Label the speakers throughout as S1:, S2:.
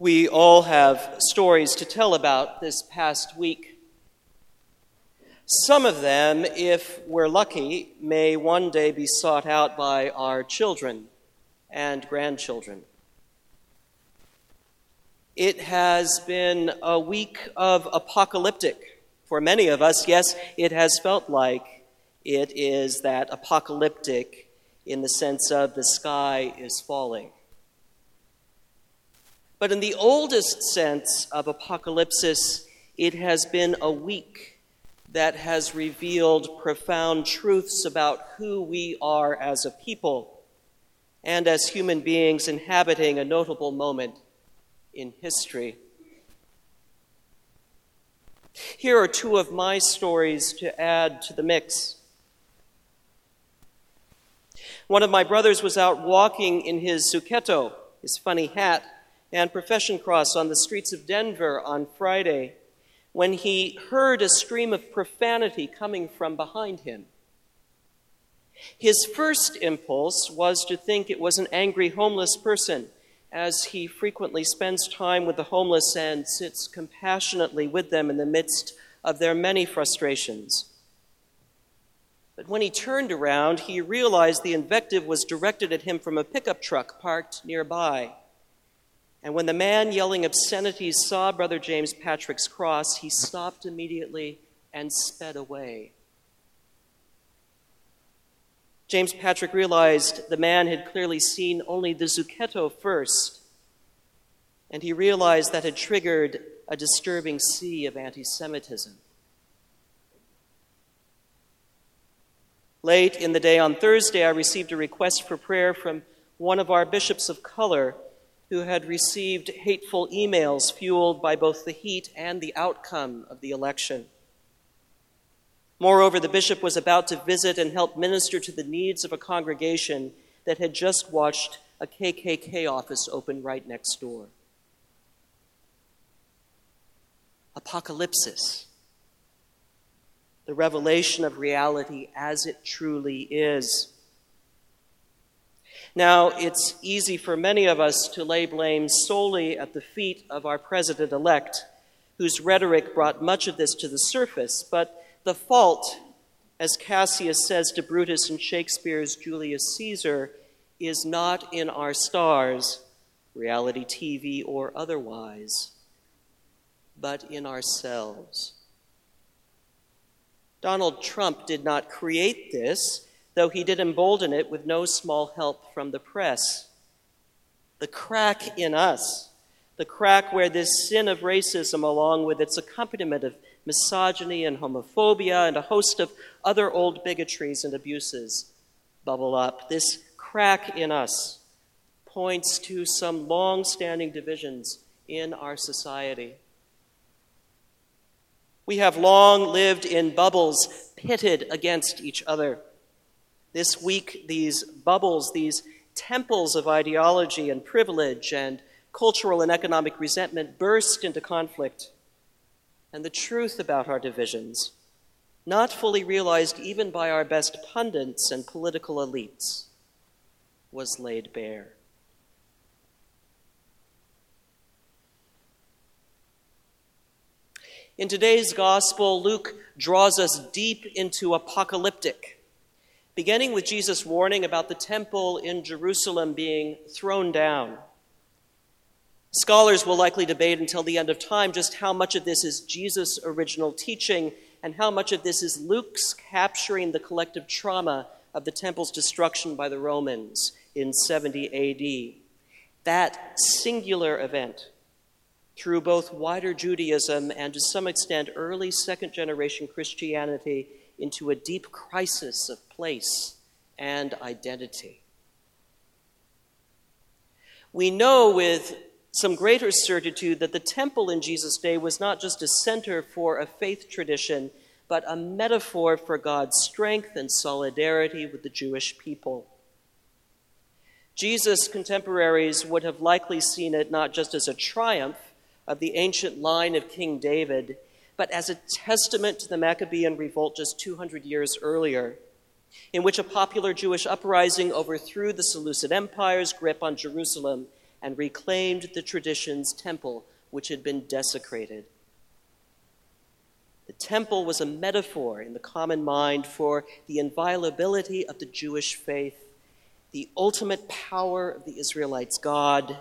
S1: We all have stories to tell about this past week. Some of them, if we're lucky, may one day be sought out by our children and grandchildren. It has been a week of apocalyptic. For many of us, yes, it has felt like it is that apocalyptic in the sense of the sky is falling. But in the oldest sense of apocalypsis, it has been a week that has revealed profound truths about who we are as a people and as human beings inhabiting a notable moment in history. Here are two of my stories to add to the mix. One of my brothers was out walking in his zucchetto, his funny hat, and profession cross on the streets of Denver on Friday when he heard a stream of profanity coming from behind him. His first impulse was to think it was an angry homeless person, as he frequently spends time with the homeless and sits compassionately with them in the midst of their many frustrations. But when he turned around, he realized the invective was directed at him from a pickup truck parked nearby. And when the man yelling obscenities saw Brother James Patrick's cross, he stopped immediately and sped away. James Patrick realized the man had clearly seen only the zucchetto first, and he realized that had triggered a disturbing sea of anti Semitism. Late in the day on Thursday, I received a request for prayer from one of our bishops of color who had received hateful emails fueled by both the heat and the outcome of the election. Moreover, the bishop was about to visit and help minister to the needs of a congregation that had just watched a KKK office open right next door. Apocalypsis, the revelation of reality as it truly is. Now, it's easy for many of us to lay blame solely at the feet of our president elect, whose rhetoric brought much of this to the surface, but the fault, as Cassius says to Brutus in Shakespeare's Julius Caesar, is not in our stars, reality TV or otherwise, but in ourselves. Donald Trump did not create this though he did embolden it with no small help from the press. The crack in us, the crack where this sin of racism, along with its accompaniment of misogyny and homophobia and a host of other old bigotries and abuses, bubble up. This crack in us points to some long standing divisions in our society. We have long lived in bubbles pitted against each other. This week, these bubbles, these temples of ideology and privilege and cultural and economic resentment burst into conflict. And the truth about our divisions, not fully realized even by our best pundits and political elites, was laid bare. In today's gospel, Luke draws us deep into apocalyptic beginning with Jesus' warning about the temple in Jerusalem being thrown down. Scholars will likely debate until the end of time just how much of this is Jesus' original teaching and how much of this is Luke's capturing the collective trauma of the temple's destruction by the Romans in 70 AD. That singular event, through both wider Judaism and to some extent early second generation Christianity, into a deep crisis of place and identity. We know with some greater certitude that the temple in Jesus' day was not just a center for a faith tradition, but a metaphor for God's strength and solidarity with the Jewish people. Jesus' contemporaries would have likely seen it not just as a triumph of the ancient line of King David but as a testament to the Maccabean revolt just 200 years earlier, in which a popular Jewish uprising overthrew the Seleucid Empire's grip on Jerusalem and reclaimed the tradition's temple, which had been desecrated. The temple was a metaphor in the common mind for the inviolability of the Jewish faith, the ultimate power of the Israelites' God,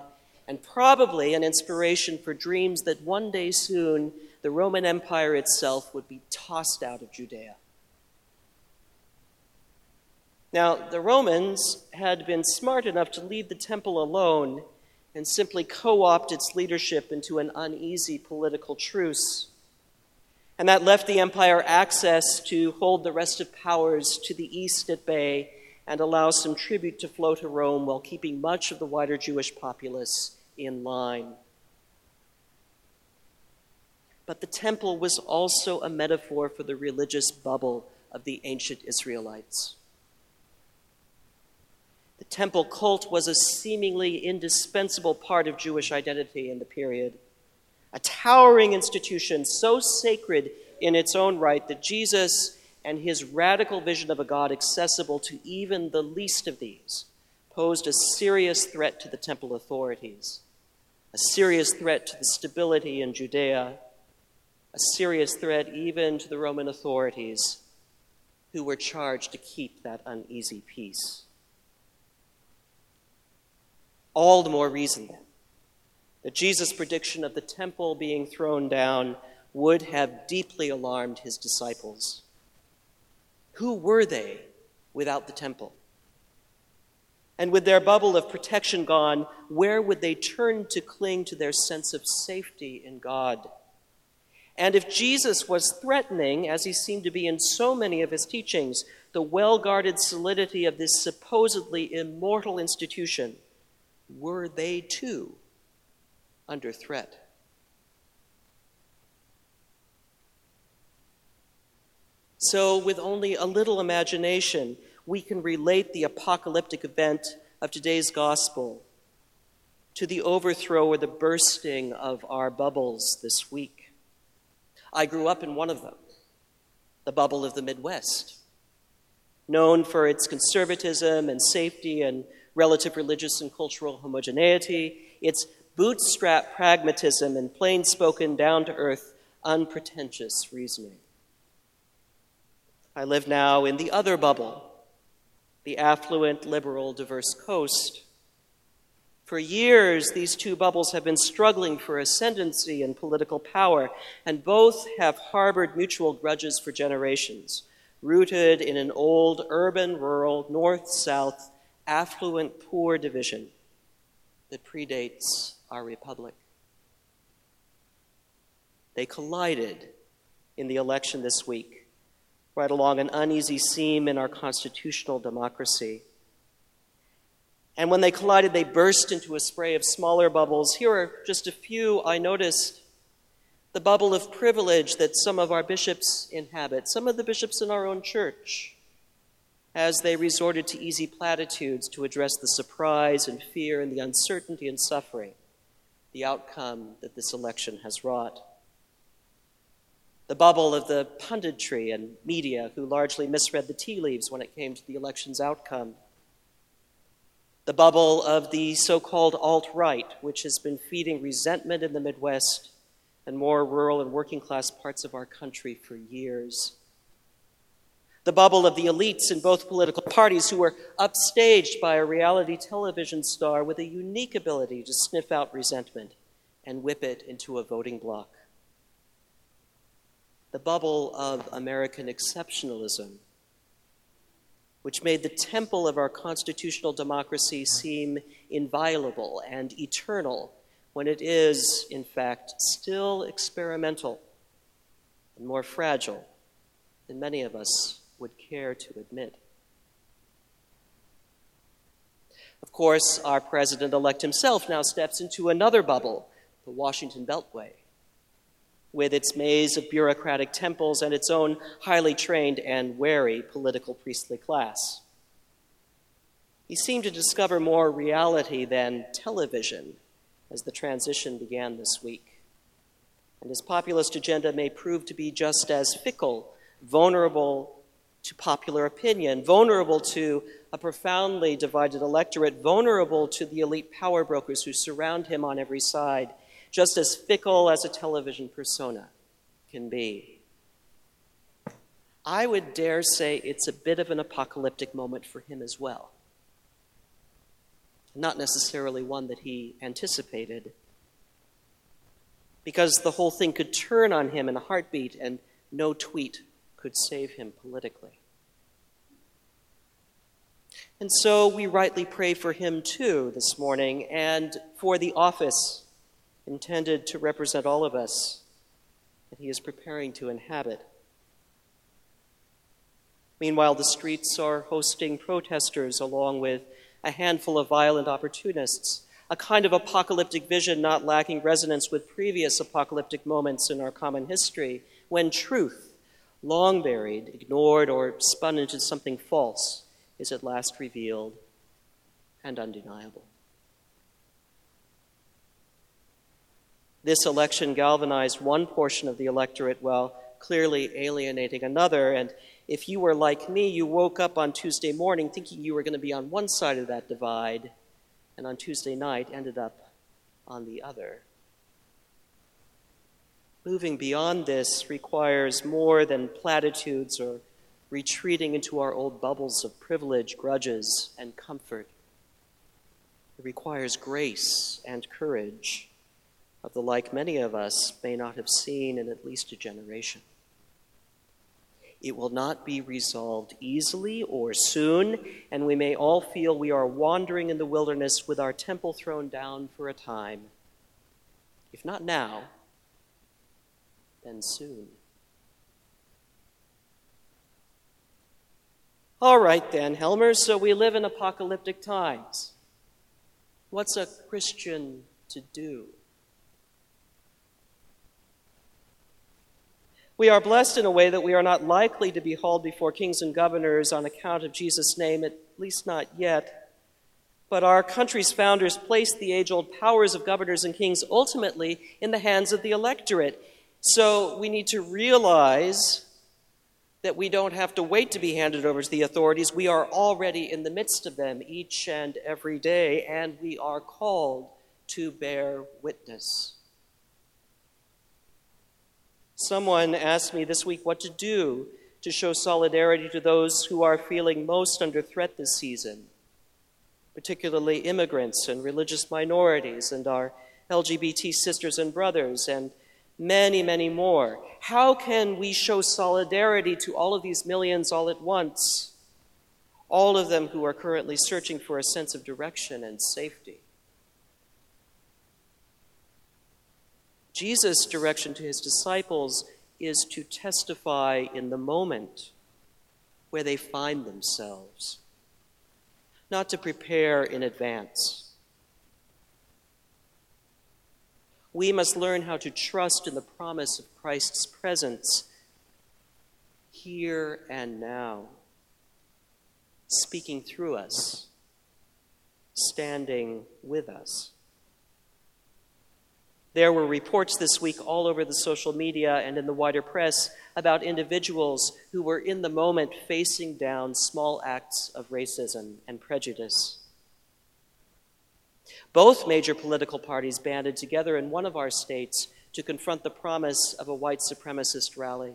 S1: and probably an inspiration for dreams that one day soon the Roman Empire itself would be tossed out of Judea. Now, the Romans had been smart enough to leave the temple alone and simply co opt its leadership into an uneasy political truce. And that left the empire access to hold the rest of powers to the east at bay and allow some tribute to flow to Rome while keeping much of the wider Jewish populace in line. But the temple was also a metaphor for the religious bubble of the ancient Israelites. Temple cult was a seemingly indispensable part of Jewish identity in the period, a towering institution so sacred in its own right that Jesus and his radical vision of a God accessible to even the least of these posed a serious threat to the temple authorities, a serious threat to the stability in Judea, a serious threat even to the Roman authorities who were charged to keep that uneasy peace. All the more reason, then, that Jesus' prediction of the temple being thrown down would have deeply alarmed his disciples. Who were they without the temple? And with their bubble of protection gone, where would they turn to cling to their sense of safety in God? And if Jesus was threatening, as he seemed to be in so many of his teachings, the well guarded solidity of this supposedly immortal institution, were they too under threat? So, with only a little imagination, we can relate the apocalyptic event of today's gospel to the overthrow or the bursting of our bubbles this week. I grew up in one of them, the bubble of the Midwest, known for its conservatism and safety and relative religious and cultural homogeneity, its bootstrap pragmatism and plain spoken, down to earth, unpretentious reasoning. I live now in the other bubble, the affluent, liberal, diverse coast. For years, these two bubbles have been struggling for ascendancy and political power, and both have harbored mutual grudges for generations, rooted in an old urban rural, north south affluent poor division that predates our republic. They collided in the election this week, right along an uneasy seam in our constitutional democracy. And when they collided, they burst into a spray of smaller bubbles. Here are just a few I noticed. The bubble of privilege that some of our bishops inhabit, some of the bishops in our own church as they resorted to easy platitudes to address the surprise and fear and the uncertainty and suffering, the outcome that this election has wrought. The bubble of the punditry and media who largely misread the tea leaves when it came to the election's outcome. The bubble of the so called alt right, which has been feeding resentment in the Midwest and more rural and working class parts of our country for years the bubble of the elites in both political parties who were upstaged by a reality television star with a unique ability to sniff out resentment and whip it into a voting bloc. The bubble of American exceptionalism, which made the temple of our constitutional democracy seem inviolable and eternal when it is, in fact, still experimental and more fragile than many of us would care to admit. Of course, our president elect himself now steps into another bubble, the Washington Beltway, with its maze of bureaucratic temples and its own highly trained and wary political priestly class. He seemed to discover more reality than television as the transition began this week. And his populist agenda may prove to be just as fickle, vulnerable, to popular opinion, vulnerable to a profoundly divided electorate, vulnerable to the elite power brokers who surround him on every side, just as fickle as a television persona can be. I would dare say it's a bit of an apocalyptic moment for him as well. Not necessarily one that he anticipated, because the whole thing could turn on him in a heartbeat and no tweet could save him politically. And so we rightly pray for him too this morning and for the office intended to represent all of us that he is preparing to inhabit. Meanwhile, the streets are hosting protesters along with a handful of violent opportunists, a kind of apocalyptic vision not lacking resonance with previous apocalyptic moments in our common history when truth, long buried, ignored, or spun into something false, is at last revealed and undeniable. This election galvanized one portion of the electorate while clearly alienating another. And if you were like me, you woke up on Tuesday morning thinking you were going to be on one side of that divide, and on Tuesday night ended up on the other. Moving beyond this requires more than platitudes or retreating into our old bubbles of privilege, grudges, and comfort. It requires grace and courage of the like many of us may not have seen in at least a generation. It will not be resolved easily or soon, and we may all feel we are wandering in the wilderness with our temple thrown down for a time. If not now, and soon. All right, then, Helmer, so we live in apocalyptic times. What's a Christian to do? We are blessed in a way that we are not likely to be hauled before kings and governors on account of Jesus' name, at least not yet. But our country's founders placed the age old powers of governors and kings ultimately in the hands of the electorate. So we need to realize that we don't have to wait to be handed over to the authorities. We are already in the midst of them each and every day, and we are called to bear witness. Someone asked me this week what to do to show solidarity to those who are feeling most under threat this season, particularly immigrants and religious minorities and our LGBT sisters and brothers and many, many more. How can we show solidarity to all of these millions all at once? All of them who are currently searching for a sense of direction and safety. Jesus' direction to his disciples is to testify in the moment where they find themselves, not to prepare in advance. We must learn how to trust in the promise of Christ's presence here and now, speaking through us, standing with us. There were reports this week all over the social media and in the wider press about individuals who were in the moment facing down small acts of racism and prejudice. Both major political parties banded together in one of our states to confront the promise of a white supremacist rally.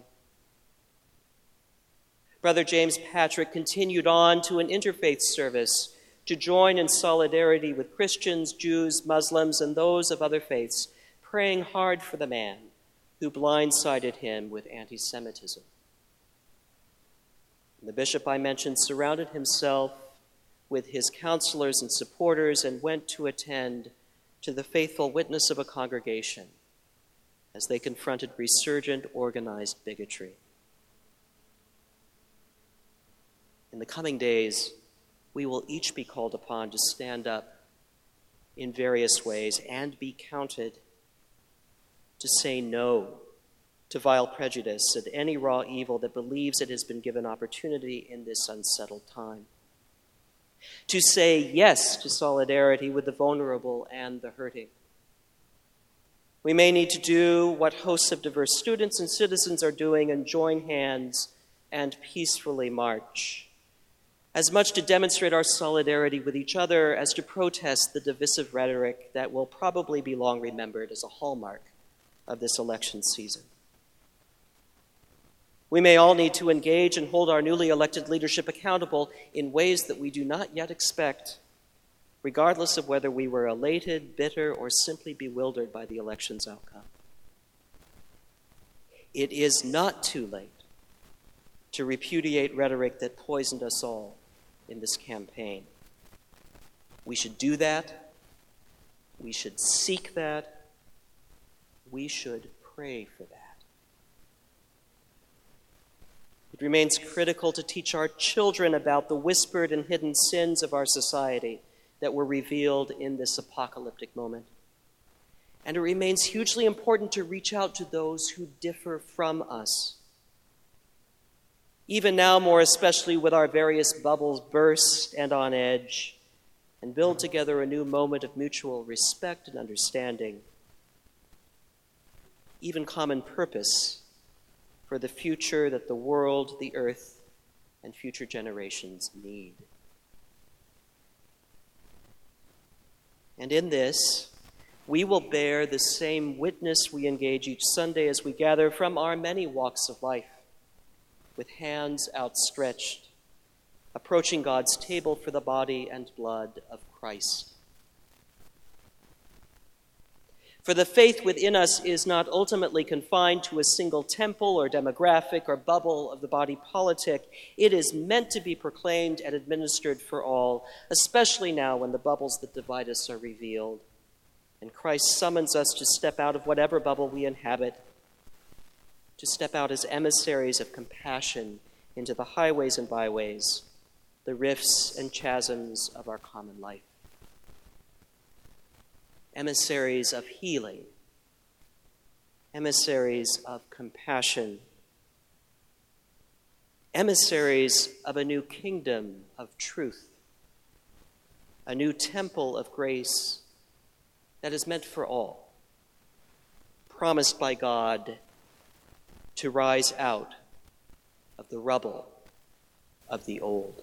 S1: Brother James Patrick continued on to an interfaith service to join in solidarity with Christians, Jews, Muslims, and those of other faiths, praying hard for the man who blindsided him with anti Semitism. The bishop I mentioned surrounded himself with his counselors and supporters and went to attend to the faithful witness of a congregation as they confronted resurgent organized bigotry. In the coming days, we will each be called upon to stand up in various ways and be counted to say no to vile prejudice and any raw evil that believes it has been given opportunity in this unsettled time to say yes to solidarity with the vulnerable and the hurting. We may need to do what hosts of diverse students and citizens are doing and join hands and peacefully march, as much to demonstrate our solidarity with each other as to protest the divisive rhetoric that will probably be long remembered as a hallmark of this election season. We may all need to engage and hold our newly elected leadership accountable in ways that we do not yet expect, regardless of whether we were elated, bitter, or simply bewildered by the election's outcome. It is not too late to repudiate rhetoric that poisoned us all in this campaign. We should do that. We should seek that. We should pray for that. It remains critical to teach our children about the whispered and hidden sins of our society that were revealed in this apocalyptic moment. And it remains hugely important to reach out to those who differ from us. Even now, more especially with our various bubbles burst and on edge, and build together a new moment of mutual respect and understanding, even common purpose for the future that the world, the earth, and future generations need. And in this, we will bear the same witness we engage each Sunday as we gather from our many walks of life, with hands outstretched, approaching God's table for the body and blood of Christ. For the faith within us is not ultimately confined to a single temple or demographic or bubble of the body politic. It is meant to be proclaimed and administered for all, especially now when the bubbles that divide us are revealed. And Christ summons us to step out of whatever bubble we inhabit, to step out as emissaries of compassion into the highways and byways, the rifts and chasms of our common life emissaries of healing, emissaries of compassion, emissaries of a new kingdom of truth, a new temple of grace that is meant for all, promised by God to rise out of the rubble of the old.